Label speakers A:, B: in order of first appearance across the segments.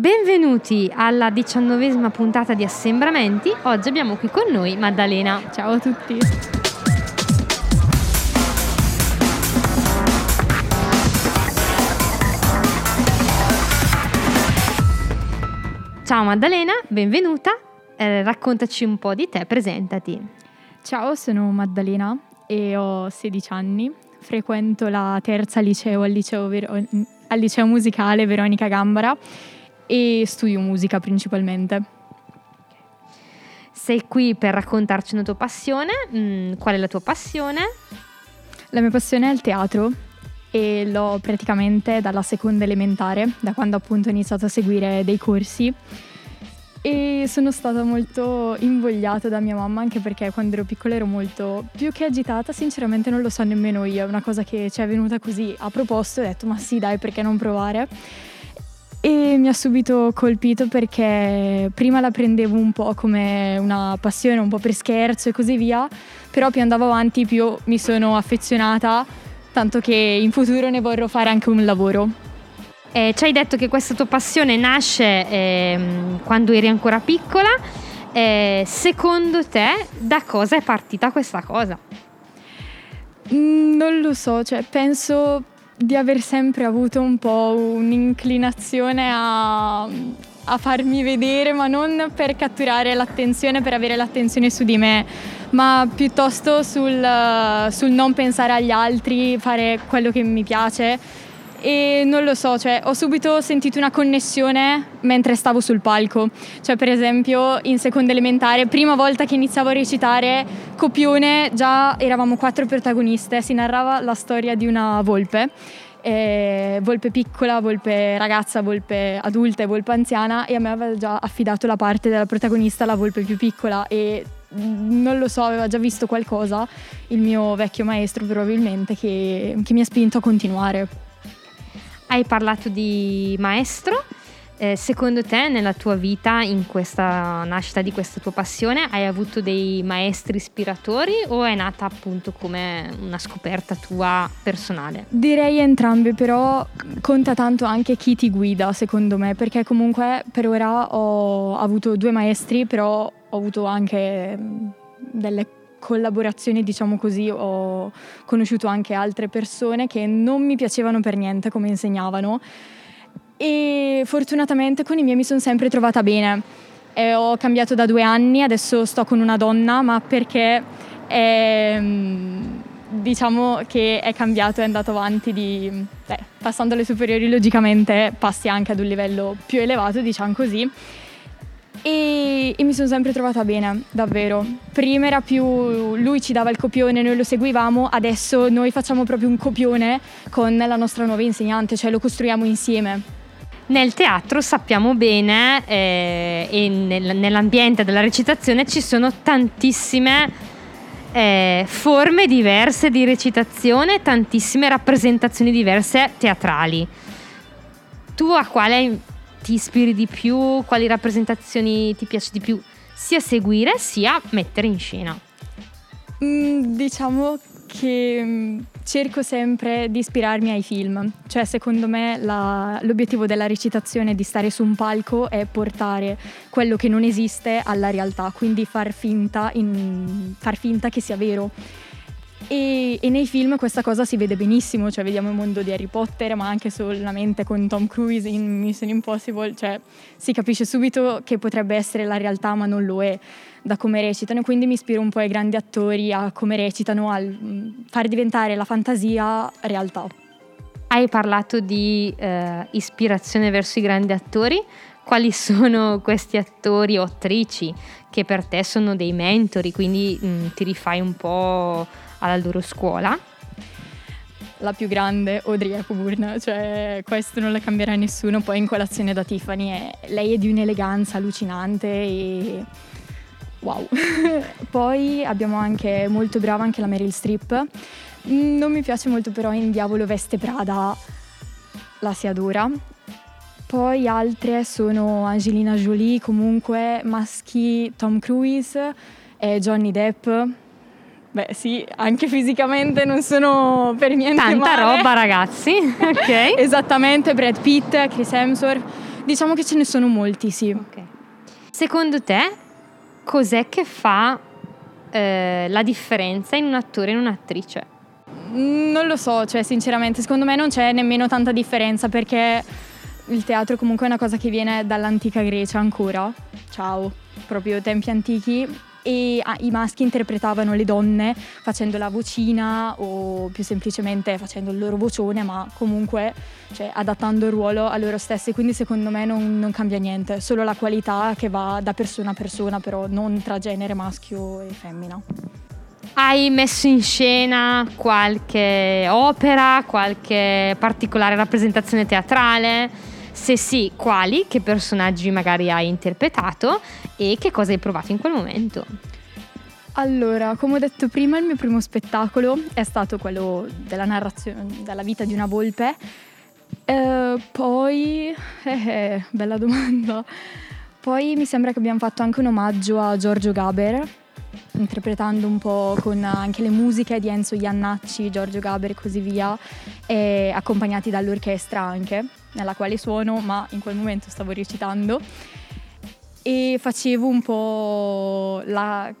A: Benvenuti alla diciannovesima puntata di Assembramenti. Oggi abbiamo qui con noi Maddalena.
B: Ciao a tutti.
A: Ciao Maddalena, benvenuta. Eh, raccontaci un po' di te, presentati.
B: Ciao, sono Maddalena e ho 16 anni. Frequento la terza liceo al liceo, Vero- al liceo musicale Veronica Gambara e studio musica principalmente.
A: Sei qui per raccontarci una tua passione. Mm, qual è la tua passione?
B: La mia passione è il teatro e l'ho praticamente dalla seconda elementare, da quando appunto ho iniziato a seguire dei corsi. E sono stata molto invogliata da mia mamma anche perché quando ero piccola ero molto più che agitata, sinceramente non lo so nemmeno io, è una cosa che ci è venuta così a proposito ho detto ma sì dai perché non provare. E mi ha subito colpito perché prima la prendevo un po' come una passione, un po' per scherzo e così via, però più andavo avanti più mi sono affezionata, tanto che in futuro ne vorrò fare anche un lavoro.
A: Eh, ci hai detto che questa tua passione nasce eh, quando eri ancora piccola. Eh, secondo te, da cosa è partita questa cosa?
B: Mm, non lo so, cioè penso di aver sempre avuto un po' un'inclinazione a, a farmi vedere, ma non per catturare l'attenzione, per avere l'attenzione su di me, ma piuttosto sul, sul non pensare agli altri, fare quello che mi piace e non lo so, cioè, ho subito sentito una connessione mentre stavo sul palco. Cioè, per esempio, in seconda elementare, prima volta che iniziavo a recitare copione, già eravamo quattro protagoniste, si narrava la storia di una volpe. Eh, volpe piccola, volpe ragazza, volpe adulta e volpe anziana e a me aveva già affidato la parte della protagonista, la volpe più piccola e non lo so, aveva già visto qualcosa, il mio vecchio maestro probabilmente, che, che mi ha spinto a continuare.
A: Hai parlato di maestro. Eh, secondo te, nella tua vita, in questa nascita di questa tua passione, hai avuto dei maestri ispiratori o è nata appunto come una scoperta tua personale?
B: Direi entrambe, però conta tanto anche chi ti guida, secondo me, perché comunque per ora ho avuto due maestri, però ho avuto anche delle collaborazioni, diciamo così, ho conosciuto anche altre persone che non mi piacevano per niente come insegnavano e fortunatamente con i miei mi sono sempre trovata bene. E ho cambiato da due anni, adesso sto con una donna, ma perché è, ehm, diciamo che è cambiato, è andato avanti di, beh, passando alle superiori logicamente passi anche ad un livello più elevato, diciamo così e, e, mi sono sempre trovata bene, davvero. Prima era più lui ci dava il copione, noi lo seguivamo, adesso noi facciamo proprio un copione con la nostra nuova insegnante, cioè lo costruiamo insieme.
A: Nel teatro sappiamo bene eh, e nel, nell'ambiente della recitazione ci sono tantissime eh, forme diverse di recitazione, tantissime rappresentazioni diverse teatrali. Tu a quale ti ispiri di più, quali rappresentazioni ti piace di più sia seguire sia mettere in scena?
B: Mm, diciamo che mm, cerco sempre di ispirarmi ai film, cioè secondo me la, l'obiettivo della recitazione di stare su un palco è portare quello che non esiste alla realtà, quindi far finta, in, far finta che sia vero. E, e, nei film questa cosa si vede benissimo, cioè vediamo il mondo di Harry Potter, ma anche solamente con Tom Cruise in Mission Impossible, cioè si capisce subito che potrebbe essere la realtà, ma non lo è da come recitano. Quindi mi ispiro un po' ai grandi attori, a come recitano, a far diventare la fantasia realtà.
A: Hai parlato di eh, ispirazione verso i grandi attori. Quali sono questi attori o attrici che per te sono dei mentori, quindi mh, ti rifai un po' alla loro scuola.
B: La più grande, Audrey Hepburn, cioè questo non la cambierà nessuno, poi in colazione da Tiffany è, lei è di un'eleganza allucinante e wow. poi abbiamo anche molto brava anche la Meryl Streep. Non mi piace molto però in Diavolo Veste Prada, la si adora. Poi altre sono Angelina Jolie, comunque maschi Tom Cruise Johnny Depp Beh sì, anche fisicamente non sono per niente
A: Tanta
B: male.
A: roba ragazzi, ok.
B: Esattamente, Brad Pitt, Chris Hemsworth. Diciamo che ce ne sono molti, sì.
A: Ok. Secondo te, cos'è che fa eh, la differenza in un attore e in un'attrice?
B: Mm, Non lo so, cioè sinceramente secondo me non c'è nemmeno tanta differenza perché il teatro comunque è una cosa che viene dall'antica Grecia ancora, ciao, proprio tempi antichi e ah, i maschi interpretavano le donne facendo la vocina o più semplicemente facendo il loro vocione ma comunque cioè, adattando il ruolo a loro stessi quindi secondo me non, non cambia niente, solo la qualità che va da persona a persona però non tra genere maschio e femmina.
A: Hai messo in scena qualche opera, qualche particolare rappresentazione teatrale? Se sì, quali? Che personaggi magari hai interpretato e che cosa hai provato in quel momento?
B: Allora, come ho detto prima, il mio primo spettacolo è stato quello della narrazione della vita di una volpe. Eh, poi, eh, eh, bella domanda. Poi mi sembra che abbiamo fatto anche un omaggio a Giorgio Gaber, interpretando un po' con anche le musiche di Enzo Iannacci, Giorgio Gaber e così via, e accompagnati dall'orchestra anche, nella quale suono, ma in quel momento stavo recitando. E facevo un po' la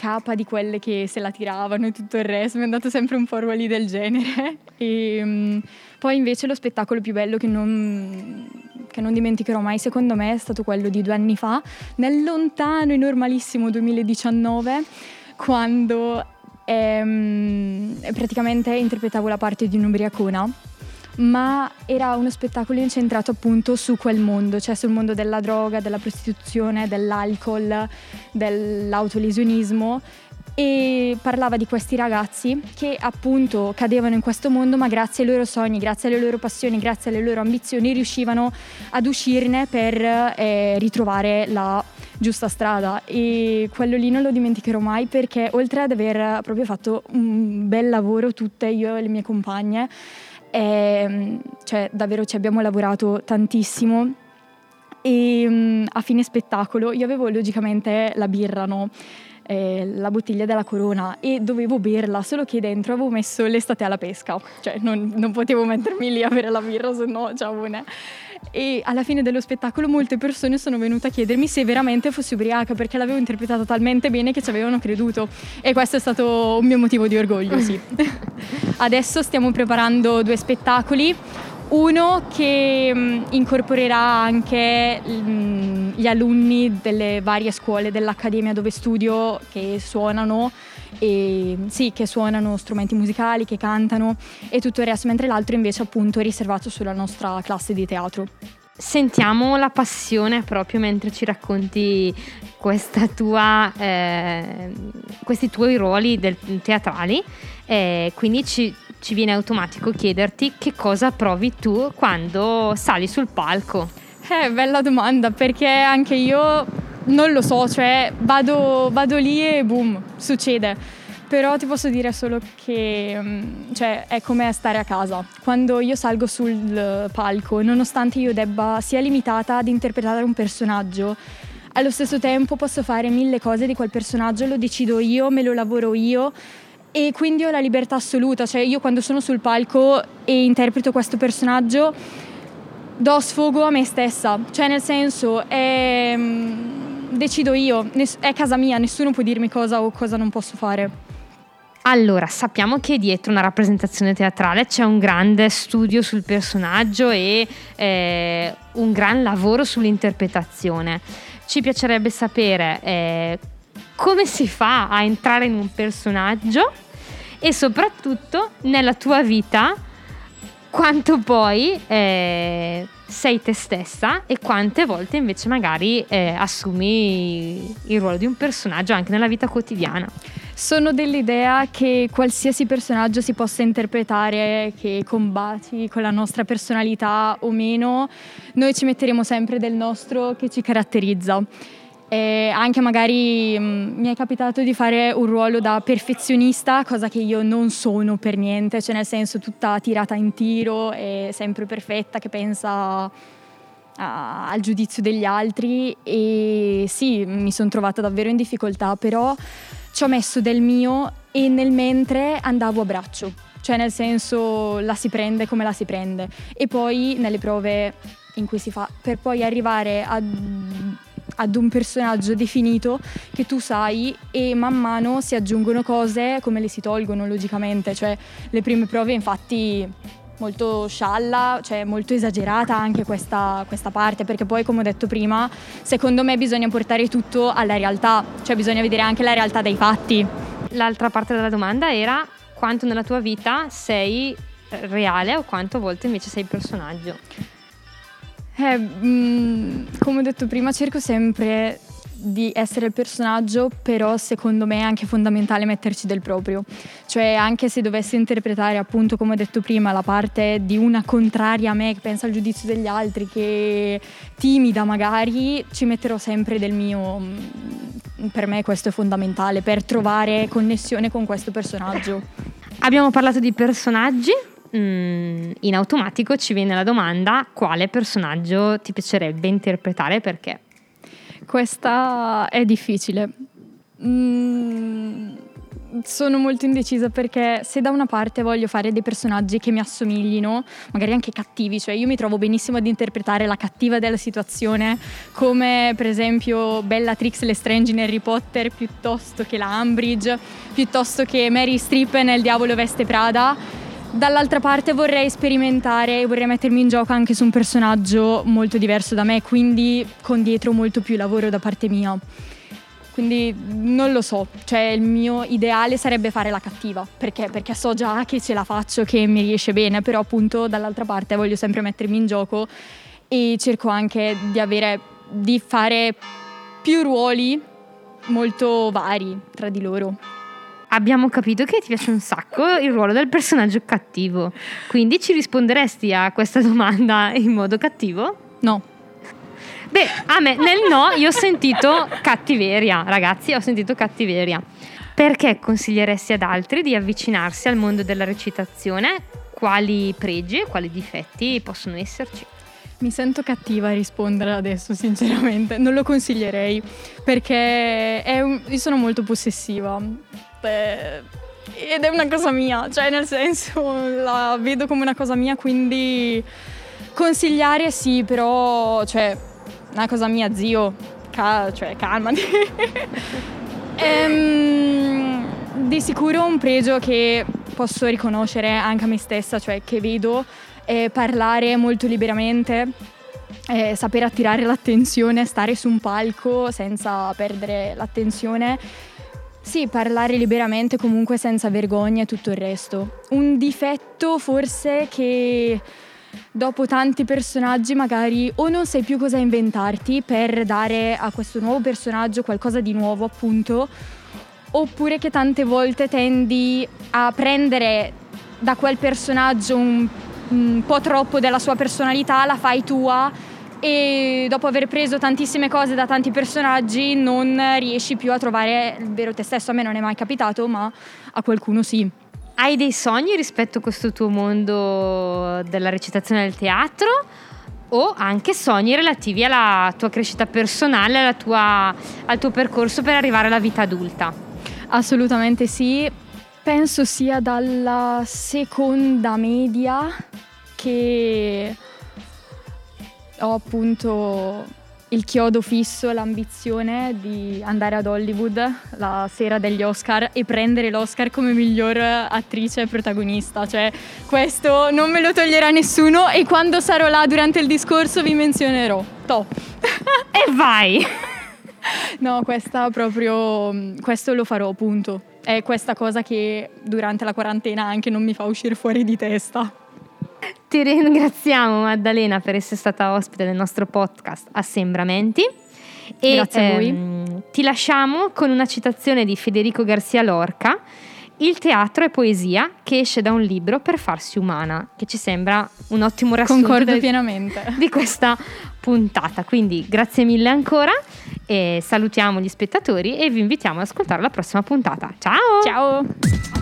B: capa di quelle che se la tiravano e tutto il resto, mi è andato sempre un po' ruoli del genere. E mm, poi invece lo spettacolo più bello che non, che non dimenticherò mai, secondo me, è stato quello di due anni fa, nel lontano e normalissimo 2019, quando ehm, praticamente interpretavo la parte di un'ubriacona ma era uno spettacolo incentrato appunto su quel mondo, cioè sul mondo della droga, della prostituzione, dell'alcol, dell'autolesionismo e parlava di questi ragazzi che appunto cadevano in questo mondo ma grazie ai loro sogni, grazie alle loro passioni, grazie alle loro ambizioni riuscivano ad uscirne per eh, ritrovare la giusta strada. E quello lì non lo dimenticherò mai perché oltre ad aver proprio fatto un bel lavoro tutte io e le mie compagne e, cioè davvero ci abbiamo lavorato tantissimo e um, a fine spettacolo io avevo logicamente la birra, no? eh, la bottiglia della corona e dovevo berla, solo che dentro avevo messo l'estate alla pesca, cioè non, non potevo mettermi lì a bere la birra, se no ciao buone. E alla fine dello spettacolo molte persone sono venute a chiedermi se veramente fossi ubriaca perché l'avevo interpretata talmente bene che ci avevano creduto e questo è stato un mio motivo di orgoglio, sì. Adesso stiamo preparando due spettacoli uno che mh, incorporerà anche mh, gli alunni delle varie scuole dell'accademia dove studio che suonano e sì, che suonano strumenti musicali, che cantano e tutto il resto, mentre l'altro invece appunto è riservato sulla nostra classe di teatro.
A: Sentiamo la passione proprio mentre ci racconti tua, eh, questi tuoi ruoli del, teatrali, eh, quindi ci, ci viene automatico chiederti che cosa provi tu quando sali sul palco.
B: Eh, bella domanda, perché anche io non lo so, cioè vado, vado lì e boom, succede. Però ti posso dire solo che mm, cioè, è come stare a casa. Quando io salgo sul palco, nonostante io debba sia limitata ad interpretare un personaggio, allo stesso tempo posso fare mille cose di quel personaggio, lo decido io, me lo lavoro io e quindi ho la libertà assoluta, cioè io quando sono sul palco e interpreto questo personaggio do sfogo a me stessa, cioè nel senso è, decido io, è casa mia, nessuno può dirmi cosa o cosa non posso fare.
A: Allora, sappiamo che dietro una rappresentazione teatrale c'è un grande studio sul personaggio e eh, un gran lavoro sull'interpretazione. Ci piacerebbe sapere eh, come si fa a entrare in un personaggio e soprattutto nella tua vita quanto poi eh, sei te stessa e quante volte invece magari eh, assumi il ruolo di un personaggio anche nella vita quotidiana.
B: Sono dell'idea che qualsiasi personaggio si possa interpretare, che combatti con la nostra personalità o meno, noi ci metteremo sempre del nostro che ci caratterizza. E anche magari mh, mi è capitato di fare un ruolo da perfezionista, cosa che io non sono per niente, cioè nel senso tutta tirata in tiro e sempre perfetta, che pensa a, al giudizio degli altri. E sì, mi sono trovata davvero in difficoltà, però ci ho messo del mio e nel mentre andavo a braccio, cioè nel senso la si prende come la si prende. E poi nelle prove in cui si fa, per poi arrivare ad, ad un personaggio definito che tu sai e man mano si aggiungono cose come le si tolgono logicamente, cioè le prime prove infatti molto scialla, cioè molto esagerata anche questa, questa, parte, perché poi come ho detto prima, secondo me bisogna portare tutto alla realtà, cioè bisogna vedere anche la realtà dei fatti.
A: L'altra parte della domanda era quanto nella tua vita sei reale o quanto a volte invece sei personaggio.
B: Eh, mm, come ho detto prima, cerco sempre di essere il personaggio, però secondo me è anche fondamentale metterci del proprio. Cioè, anche se dovessi interpretare, appunto, come ho detto prima, la parte di una contraria a me che pensa al giudizio degli altri, che timida magari, ci metterò sempre del mio. Mm, per me questo è fondamentale per trovare connessione con questo personaggio.
A: Abbiamo parlato di personaggi, mm, in automatico ci viene la domanda quale personaggio ti piacerebbe interpretare perché?
B: Questa è difficile. Mm, sono molto indecisa perché se da una parte voglio fare dei personaggi che mi assomiglino, magari anche cattivi, cioè io mi trovo benissimo ad interpretare la cattiva della situazione, come per esempio Bellatrix Lestrange in Harry Potter, piuttosto che la Umbridge, piuttosto che Mary Streep nel Diavolo Veste Prada Dall'altra parte vorrei sperimentare e vorrei mettermi in gioco anche su un personaggio molto diverso da me, quindi con dietro molto più lavoro da parte mia. Quindi non lo so, cioè il mio ideale sarebbe fare la cattiva, perché? Perché so già che ce la faccio, che mi riesce bene, però appunto dall'altra parte voglio sempre mettermi in gioco e cerco anche di avere, di fare più ruoli molto vari tra di loro
A: abbiamo capito che ti piace un sacco il ruolo del personaggio cattivo. Quindi ci risponderesti a questa domanda in modo cattivo?
B: No.
A: Beh, a me nel no io ho sentito cattiveria, ragazzi, ho sentito cattiveria. Perché consiglieresti ad altri di avvicinarsi al mondo della recitazione? Quali pregi e quali difetti possono esserci?
B: Mi sento cattiva a rispondere adesso, sinceramente. Non lo consiglierei perché un... io sono molto possessiva ed è una cosa mia, cioè nel senso la vedo come una cosa mia, quindi consigliare sì, però cioè una cosa mia, zio, ca- cioè calmati. ehm, di sicuro un pregio che posso riconoscere anche a me stessa, cioè che vedo è parlare molto liberamente, eh, saper attirare l'attenzione, stare su un palco senza perdere l'attenzione sì, parlare liberamente comunque senza vergogna e tutto il resto. Un difetto forse che dopo tanti personaggi magari o non sai più cosa inventarti per dare a questo nuovo personaggio qualcosa di nuovo appunto, oppure che tante volte tendi a prendere da quel personaggio un, un po' troppo della sua personalità, la fai tua e dopo aver preso tantissime cose da tanti personaggi non riesci più a trovare il vero te stesso. A me non è mai capitato, ma a qualcuno sì.
A: Hai dei sogni rispetto a questo tuo mondo della recitazione del teatro? O anche sogni relativi alla tua crescita personale, tua, al tuo percorso per arrivare alla vita adulta?
B: Assolutamente sì. Penso sia dalla seconda media che ho appunto il chiodo fisso, l'ambizione di andare ad Hollywood la sera degli Oscar e prendere l'Oscar come miglior attrice protagonista. Cioè, questo non me lo toglierà nessuno e quando sarò là durante il discorso vi menzionerò. To.
A: e vai!
B: No, questa proprio, questo lo farò, appunto. È questa cosa che durante la quarantena anche non mi fa uscire fuori di testa.
A: Ti ringraziamo Maddalena per essere stata ospite del nostro podcast Assembramenti.
B: E, Grazie a voi. Ehm,
A: ti lasciamo con una citazione di Federico Garcia Lorca. Il teatro è poesia che esce da un libro per farsi umana, che ci sembra un ottimo riassunto
B: Concordo pienamente.
A: di questa puntata. Quindi grazie mille ancora e salutiamo gli spettatori e vi invitiamo ad ascoltare la prossima puntata. Ciao!
B: Ciao!